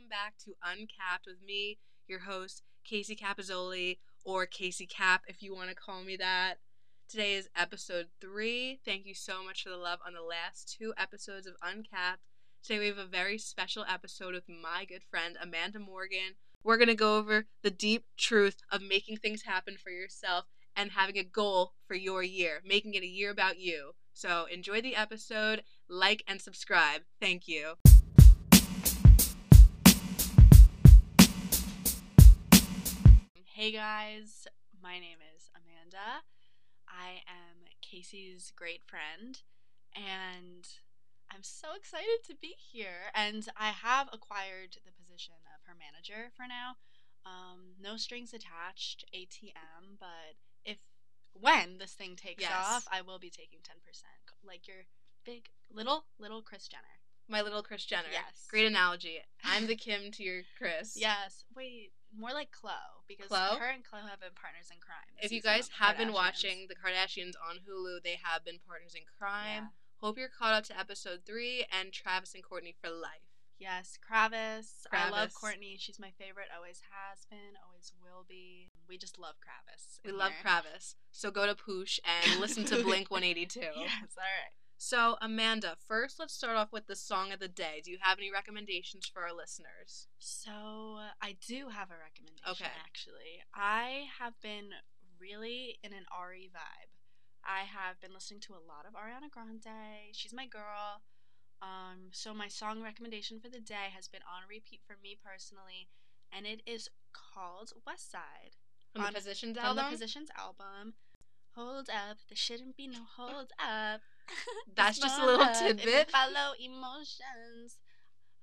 welcome back to Uncapped with me, your host, Casey Capizzoli, or Casey Cap if you want to call me that. Today is episode three. Thank you so much for the love on the last two episodes of Uncapped. Today we have a very special episode with my good friend, Amanda Morgan. We're going to go over the deep truth of making things happen for yourself and having a goal for your year, making it a year about you. So enjoy the episode, like, and subscribe. Thank you. Hey guys, my name is Amanda. I am Casey's great friend, and I'm so excited to be here. And I have acquired the position of her manager for now. Um, no strings attached, ATM, but if when this thing takes Yes. off, I will be taking 10%. Like your big, little, little Kris Jenner. My little Kris Jenner. Yes. Great analogy. I'm the Kim to your Kris. Yes. Wait, more like Khloé, because Khloé? her and Khloé have been partners in crime. If you guys have been watching The Kardashians on Hulu, they have been partners in crime. Hope you're caught up to episode three and Travis and Kourtney for life. Yes, Kravis. I love Kourtney. She's my favorite. Always has been. Always will be. We just love Kravis. We love. Travis. So go to Poosh and listen to Blink 182. Yes. All right. So, Amanda, first let's start off with the song of the day. Do you have any recommendations for our listeners? So I do have a recommendation. Okay. Actually, I have been really in an Ari vibe. I have been listening to a lot of Ariana Grande. She's my girl. Um, so my song recommendation for the day has been on repeat for me personally, and it is called West Side. From On- the Positions from album? the Positions album. Hold up, there shouldn't be no hold up. That's just a little tidbit. Follow emotions.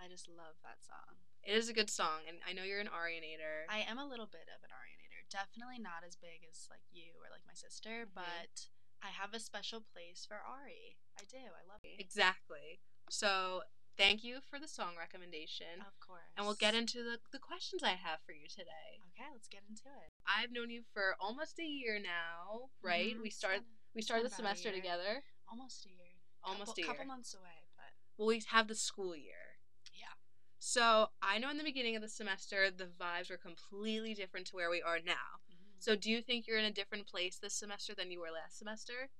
I just love that song. It is a good song, and I know you're an Arianator. I am a little bit of an Arianator. Definitely not as big as like you or like my sister, Mhm. but I have a special place for Ari. I do. I love it. exactly. So, thank you for the song recommendation. Of course. And we'll get into the, the questions I have for you today. Okay, let's get into it. I've known you for almost a year now, right? Mhm, We started we started the been about a semester together. Almost a year. Almost couple, a year. couple months away, but Well, we have the school year. yeah. So I know in the beginning of the semester the vibes were completely different to where we are now. Mhm. So do you think you're in a different place this semester than you were last semester?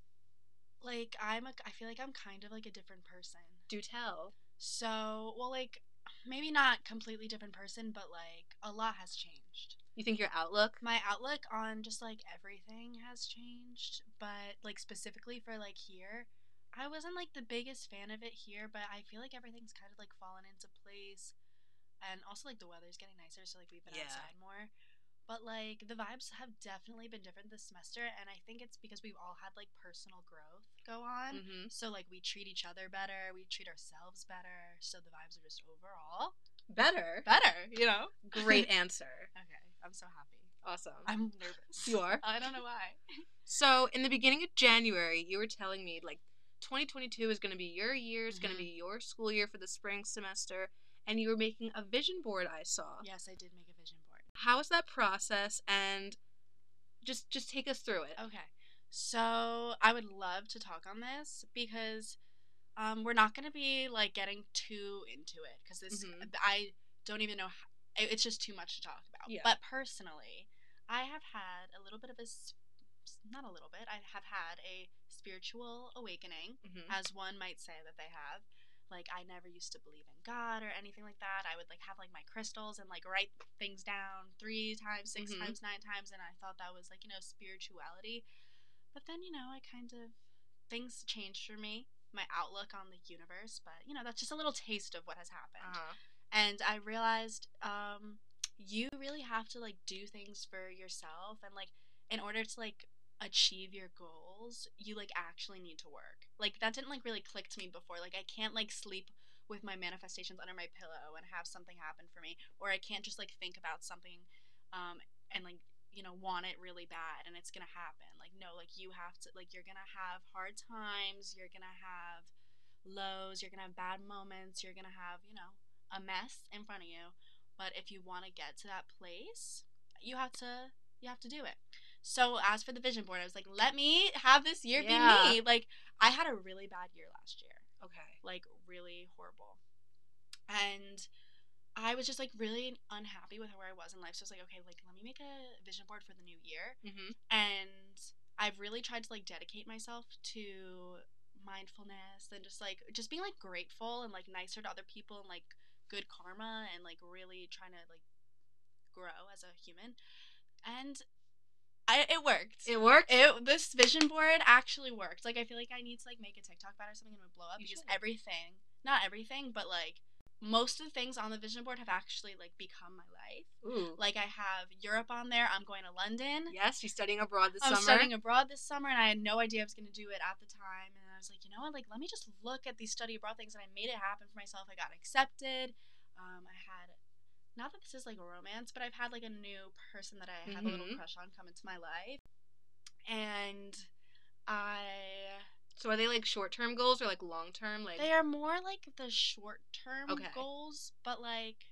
like I'm a I feel like I'm kind of like a different person. Do tell. So, well like maybe not completely different person, but like a lot has changed. You think your outlook? my outlook on just like everything has changed but like specifically for like here i wasn't like the biggest fan of it here but i feel like everything's kind of like fallen into place and also like the weather's getting nicer so like we've been Yeah. outside more but like the vibes have definitely been different this semester and i think it's because we've all had like personal growth go on Mm-hmm. so like we treat each other better we treat ourselves better so the vibes are just overall Better. better you know Great answer. okay i'm so happy Awesome. i'm nervous You are? i don't know why So in the beginning of January, you were telling me like 2022 is going to be your year. It's going to mm-hmm. be your school year for the spring semester, and you were making a vision board. I saw. Yes, I did make a vision board. How was that process? And just just take us through it. Okay. So I would love to talk on this because um, we're not going to be like getting too into it because this Mhm. I don't even know. How, it's just too much to talk about. Yeah. But personally, I have had a little bit of a not a little bit. I have had a spiritual awakening, Mhm. as one might say that they have. Like I never used to believe in God or anything like that. I would like have like my crystals and like write things down three times, 6 Mhm. times, nine times, and I thought that was like you know spirituality. But then you know I kind of things changed for me, my outlook on the universe. But you know that's just a little taste of what has happened Uh-huh. and I realized um, you really have to like do things for yourself, and like in order to like achieve your goals, you like actually need to work. Like that didn't like really click to me before. Like I can't like sleep with my manifestations under my pillow and have something happen for me, or I can't just like think about something um, and like you know want it really bad and it's gonna happen. Like no, like you have to like you're gonna have hard times. You're gonna have lows. You're gonna have bad moments. You're gonna have you know a mess in front of you. But if you want to get to that place, you have to you have to do it. So as for the vision board, I was like, let me have this year Yeah. be me. Like I had a really bad year last year Okay. like really horrible. And I was just like really unhappy with where I was in life. So I was like, okay, like let me make a vision board for the new year. Mm-hmm. And I've really tried to like dedicate myself to mindfulness and just like just being like grateful and like nicer to other people and like good karma and like really trying to like grow as a human. And I it worked. It worked. It this vision board actually worked. Like I feel like I need to like make a TikTok about it or something and it would blow up You because should. everything, not everything, but like most of the things on the vision board have actually like become my life. Ooh. Like I have Europe on there. I'm going to London. Yes, you're studying abroad this summer. I'm studying abroad this summer, and I had no idea I was going to do it at the time. And I was like, you know what? Like, let me just look at these study abroad things, and I made it happen for myself. I got accepted. Um, I had, not that this is like a romance, but I've had like a new person that I have a little Mhm. crush on come into my life, and I so are they like short term goals or like long term? Like they are more like the short term Okay. goals, but like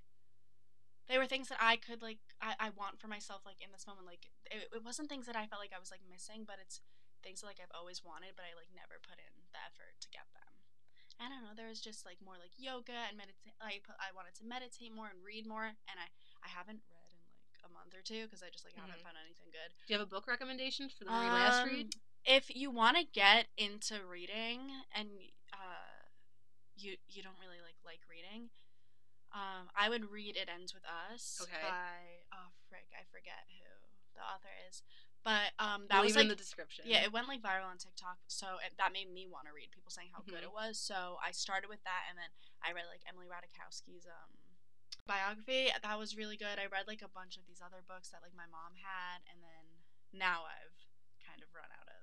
they were things that I could like I, I want for myself like in this moment. Like it, it wasn't things that I felt like I was like missing, but it's things that like I've always wanted, but I like never put in the effort to get them. I don't know. There was just like more like yoga and meditate. I put I wanted to meditate more and read more, and I I haven't read in like a month or two because I just like haven't Mhm. found anything good. do you have a book recommendation for the very last read? If you want to get into reading and uh, you you don't really like like reading, um, I would read "It Ends with Us" Okay. by oh frick, I forget who the author is, but um, We'll that was like in the description. yeah, it went like viral on TikTok, so it, that made me want to read. People saying how good Mhm. it was, so I started with that, and then I read like Emily Ratajkowski's um biography. That was really good. I read like a bunch of these other books that like my mom had, and then now I've kind of run out of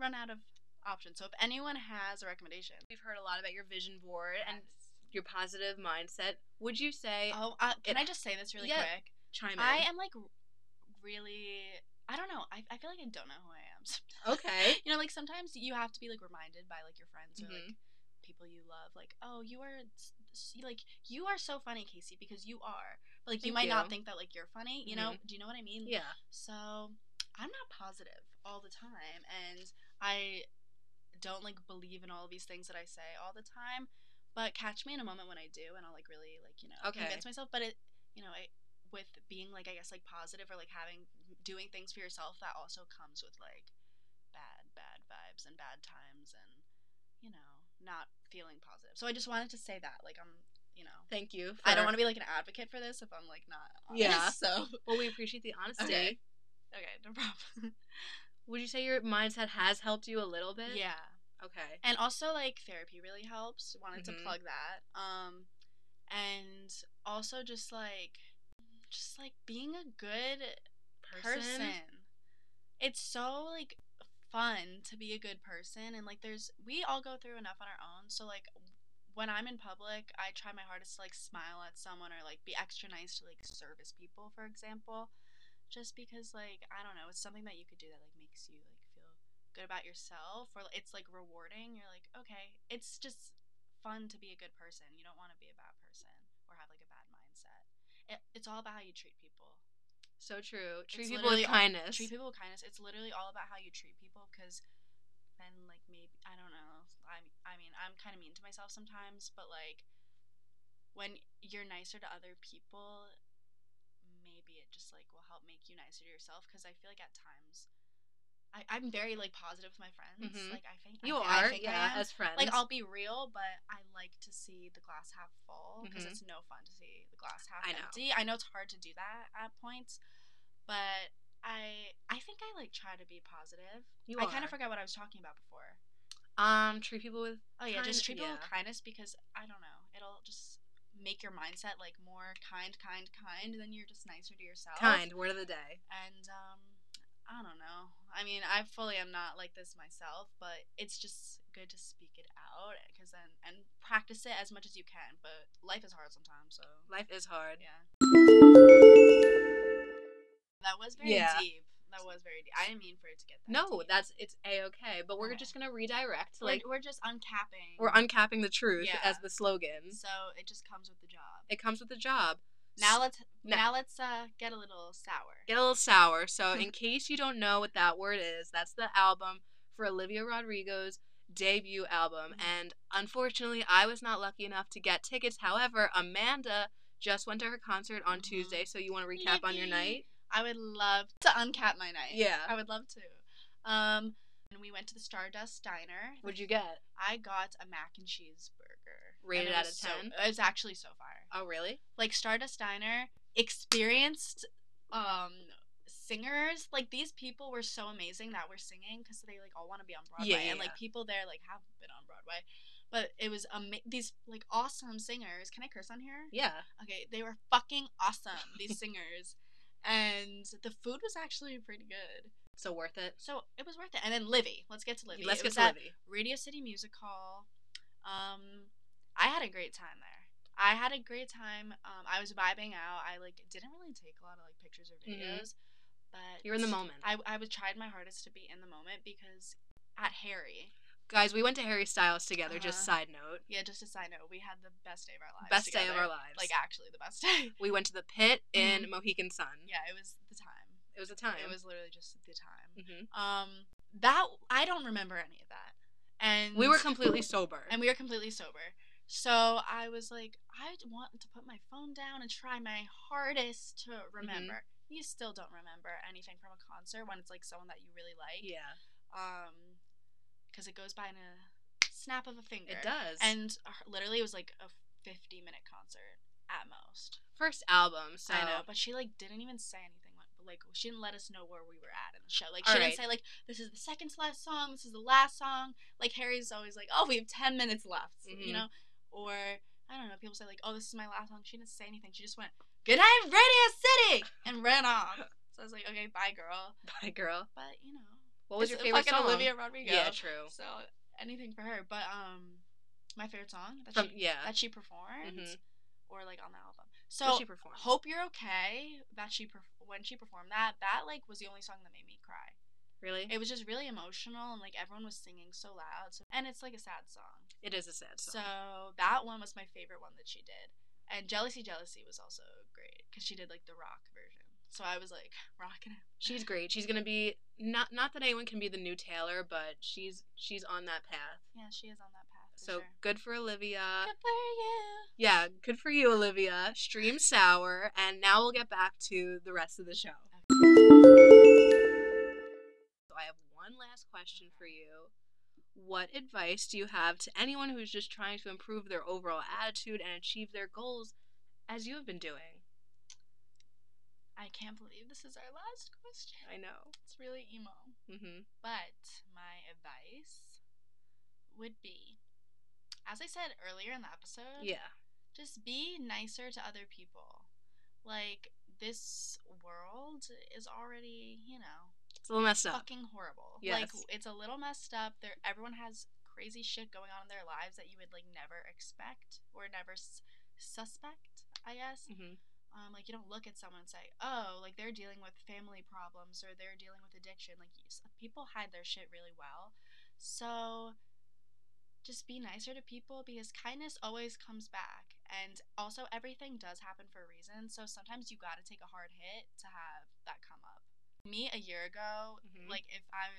run out of options. So if anyone has a recommendation, We've heard a lot about your vision board and your positive mindset. Would you say oh, uh, can it- I just say this really yeah. quick? chime in? I am like really. I don't know. I, I feel like I don't know who I am. sometimes. Okay. you know, like sometimes you have to be like reminded by like your friends or Mhm. like people you love, like, oh, you are like you are so funny, Casey, because you are. But, like you Thank might not think that like you're funny. You know? Do you know what I mean? Yeah. So I'm not positive all the time, and I don't like believe in all of these things that I say all the time. But catch me in a moment when I do, and I'll like really like you know Okay. convince myself. But it, you know, I, with being like I guess like positive or like having doing things for yourself, that also comes with like bad bad vibes and bad times, and you know not feeling positive. So I just wanted to say that like I'm you know Thank you. I don't want to be like an advocate for this if I'm like not honest, Yeah. So Well, we appreciate the honesty. Okay. okay, no problem. Would you say your mindset has helped you a little bit? yeah. Okay. and also like therapy really helps wanted Mhm. to plug that um and also just like just like being a good person. it's so like fun to be a good person and like there's we all go through enough on our own so like when i'm in public i try my hardest to like smile at someone or like be extra nice to like service people for example just because like i don't know it's something that you could do that like makes you like feel good about yourself or it's like rewarding you're like okay it's just fun to be a good person you don't want to be a bad person or have like a bad mindset it, it's all about how you treat people So true. Treat It's people with literally all- kindness. treat people with kindness. It's literally all about how you treat people because then like maybe I don't know. I I mean, I'm kind of mean to myself sometimes, but like when you're nicer to other people, maybe it just like will help make you nicer to yourself because I feel like at times I, I'm very like positive with my friends. Mhm. Like I think you I, are, I think yeah, am. as friends. like I'll be real, but I like to see the glass half full because Mhm. it's no fun to see the glass half I know. empty. I know it's hard to do that at points, but I I think I like try to be positive. you I kind of forgot what I was talking about before. Um, treat people with. Oh yeah, just treat people with kindness because I don't know, it'll just make your mindset like more kind, kind, kind. Then you're just nicer to yourself. Kind. Word of the day. And um, I don't know. I mean, I fully am not like this myself, but it's just good to speak it out because then and practice it as much as you can. But life is hard sometimes, so Life is hard. yeah. That was very Yeah. deep. That was very deep. I didn't mean for it to get that. No, deep. that's it's a okay. But we're Okay. just gonna redirect. we're, Like we're just uncapping. we're uncapping the truth Yeah. as the slogan. So it just comes with the job. It comes with the job. Now let's Now- now let's uh get a little sour. Get a little sour. So, in case you don't know what that word is, that's the album for Olivia Rodrigo's debut album. Mhm. And unfortunately, I was not lucky enough to get tickets. However, Amanda just went to her concert on Mhm. Tuesday, so you want to recap on your night? I would love to uncap my night. Yeah. I would love to. Um, and we went to the Stardust Diner. What'd you get? I got a mac and cheese burger. Rated out of 10? it was actually so far. Oh, really? Like Stardust Diner experienced um singers like these people were so amazing that were singing because they like all want to be on Broadway Yeah, yeah, and like yeah. people there like have been on Broadway, but it was ama- these like awesome singers. Can I curse on here? Yeah. Okay, they were fucking awesome. These singers, and the food was actually pretty good. So worth it. So it was worth it. And then Livy, let's get to Livy. Let's it get to Livy. Radio City Music Hall. Um, I had a great time there. I had a great time. Um, I was vibing out. I like didn't really take a lot of like pictures or Mhm. videos, but You're in the moment. I I was tried my hardest to be in the moment because at Harry, Guys, we went to Harry Styles together, just Uh-huh. side note. yeah, just a side note, we had the best day of our lives. Best day of our lives. Like actually the best day. we went to the pit in Mohegan Sun. yeah, it was. It was a time. It was literally just the time. hmm Um, that I don't remember any of that, and We were completely sober. and we were completely sober. So I was like, I want to put my phone down and try my hardest to remember. You still don't remember anything from a concert when it's like someone that you really like. yeah, Um, because it goes by in a snap of a finger. it does. And literally, it was like a fifty-minute concert at most. first album, so I know, but she like didn't even say anything. Like, she didn't let us know where we were at in the show. Like she Alright. didn't say like this is the second to last song, this is the last song. Like Harry's always like, oh, we have ten minutes left, Mhm. you know, or I don't know. People say like, oh, this is my last song. She didn't say anything. She just went, good night, Radio City, and ran off. So I was like, okay, bye, girl. bye, girl. But you know, What was your favorite song? Olivia Rodrigo. Yeah, true. So anything for her. But um, my favorite song that From she yeah, that she performed, Mhm. or like on the album. So she performed. Hope You're Okay that she perf- when she performed that that like was the only song that made me cry. really, It was just really emotional and like everyone was singing so loud. So, and it's like a sad song. it is a sad song. So that one was my favorite one that she did. And Jealousy Jealousy was also great cuz she did like the rock version. So I was like rocking it. She's great. She's gonna be not not that anyone can be the new Taylor, but she's she's on that path. Yeah, she is on that path. So sure. good for Olivia. good for you. Yeah, good for you, Olivia. Stream sour, and now we'll get back to the rest of the show. So I have one last question for you. What advice do you have to anyone who's just trying to improve their overall attitude and achieve their goals as you have been doing? I can't believe this is our last question. I know. It's really emo. Mhm. But my advice would be, as I said earlier in the episode, Yeah. just be nicer to other people. Like, this world is already, you know, It's a little messed up. fucking horrible. Yes. Like, it's a little messed up. There, everyone has crazy shit going on in their lives that you would, like, never expect or never s- suspect, I guess. Mhm. Um, like you don't look at someone and say, "Oh, like they're dealing with family problems or they're dealing with addiction." Like you, people hide their shit really well. So just be nicer to people because kindness always comes back. And also everything does happen for a reason. So sometimes you got to take a hard hit to have that come up. Me a year ago, Mhm. like if I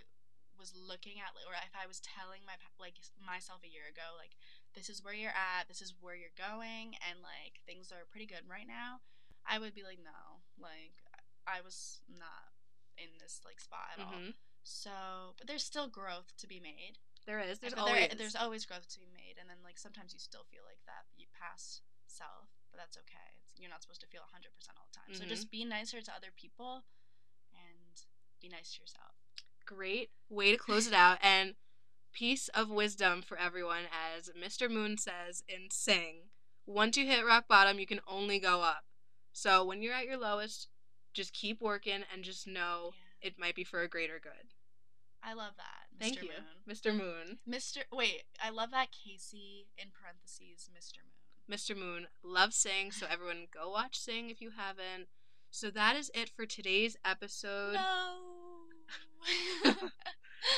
was looking at or if I was telling my like myself a year ago like this is where you're at, this is where you're going and like things are pretty good right now. I would be like, no, like I was not in this like spot at all. Mhm. So, but there's still growth to be made. There is. There's But always. there, there's always growth to be made, and then like sometimes you still feel like that you past self, but that's okay. It's, you're not supposed to feel 100 percent all the time. So Mhm. just be nicer to other people, and be nice to yourself. great way to close it out and piece of wisdom for everyone as mr moon says in sing once you hit rock bottom you can only go up so when you're at your lowest just keep working and just know Yeah. it might be for a greater good I love that. Mr. thank you Moon. mr moon Mr. Wait, I love that Casey in parentheses, Mr. Moon. mr moon loves sing so everyone go watch sing if you haven't so that is it for today's episode No.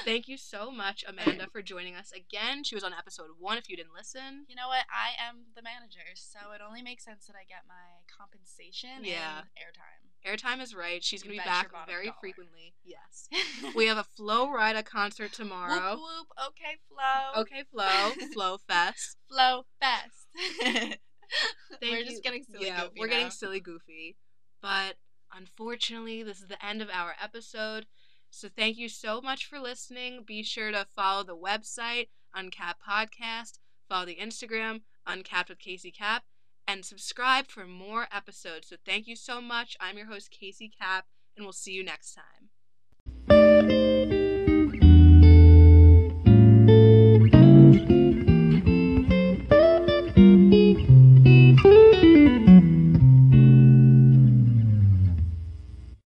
thank you so much amanda for joining us again she was on episode one if you didn't listen You know what? I am the manager, so it only makes sense that I get my compensation Yeah. and airtime. Airtime is right. She's gonna be back very dollar. frequently. Yes. We have a Flo Rida concert tomorrow. Whoop whoop. Okay, Flo. Okay, Flow, Flow Fest. Flow fest. We're you. just getting silly yeah, goofy we're now. getting silly goofy. But unfortunately, this is the end of our episode. So thank you so much for listening. Be sure to follow the website, Uncapped Podcast, follow the Instagram, Uncapped with Casey Cap, and subscribe for more episodes. So thank you so much. I'm your host, Casey Cap, and we'll see you next time.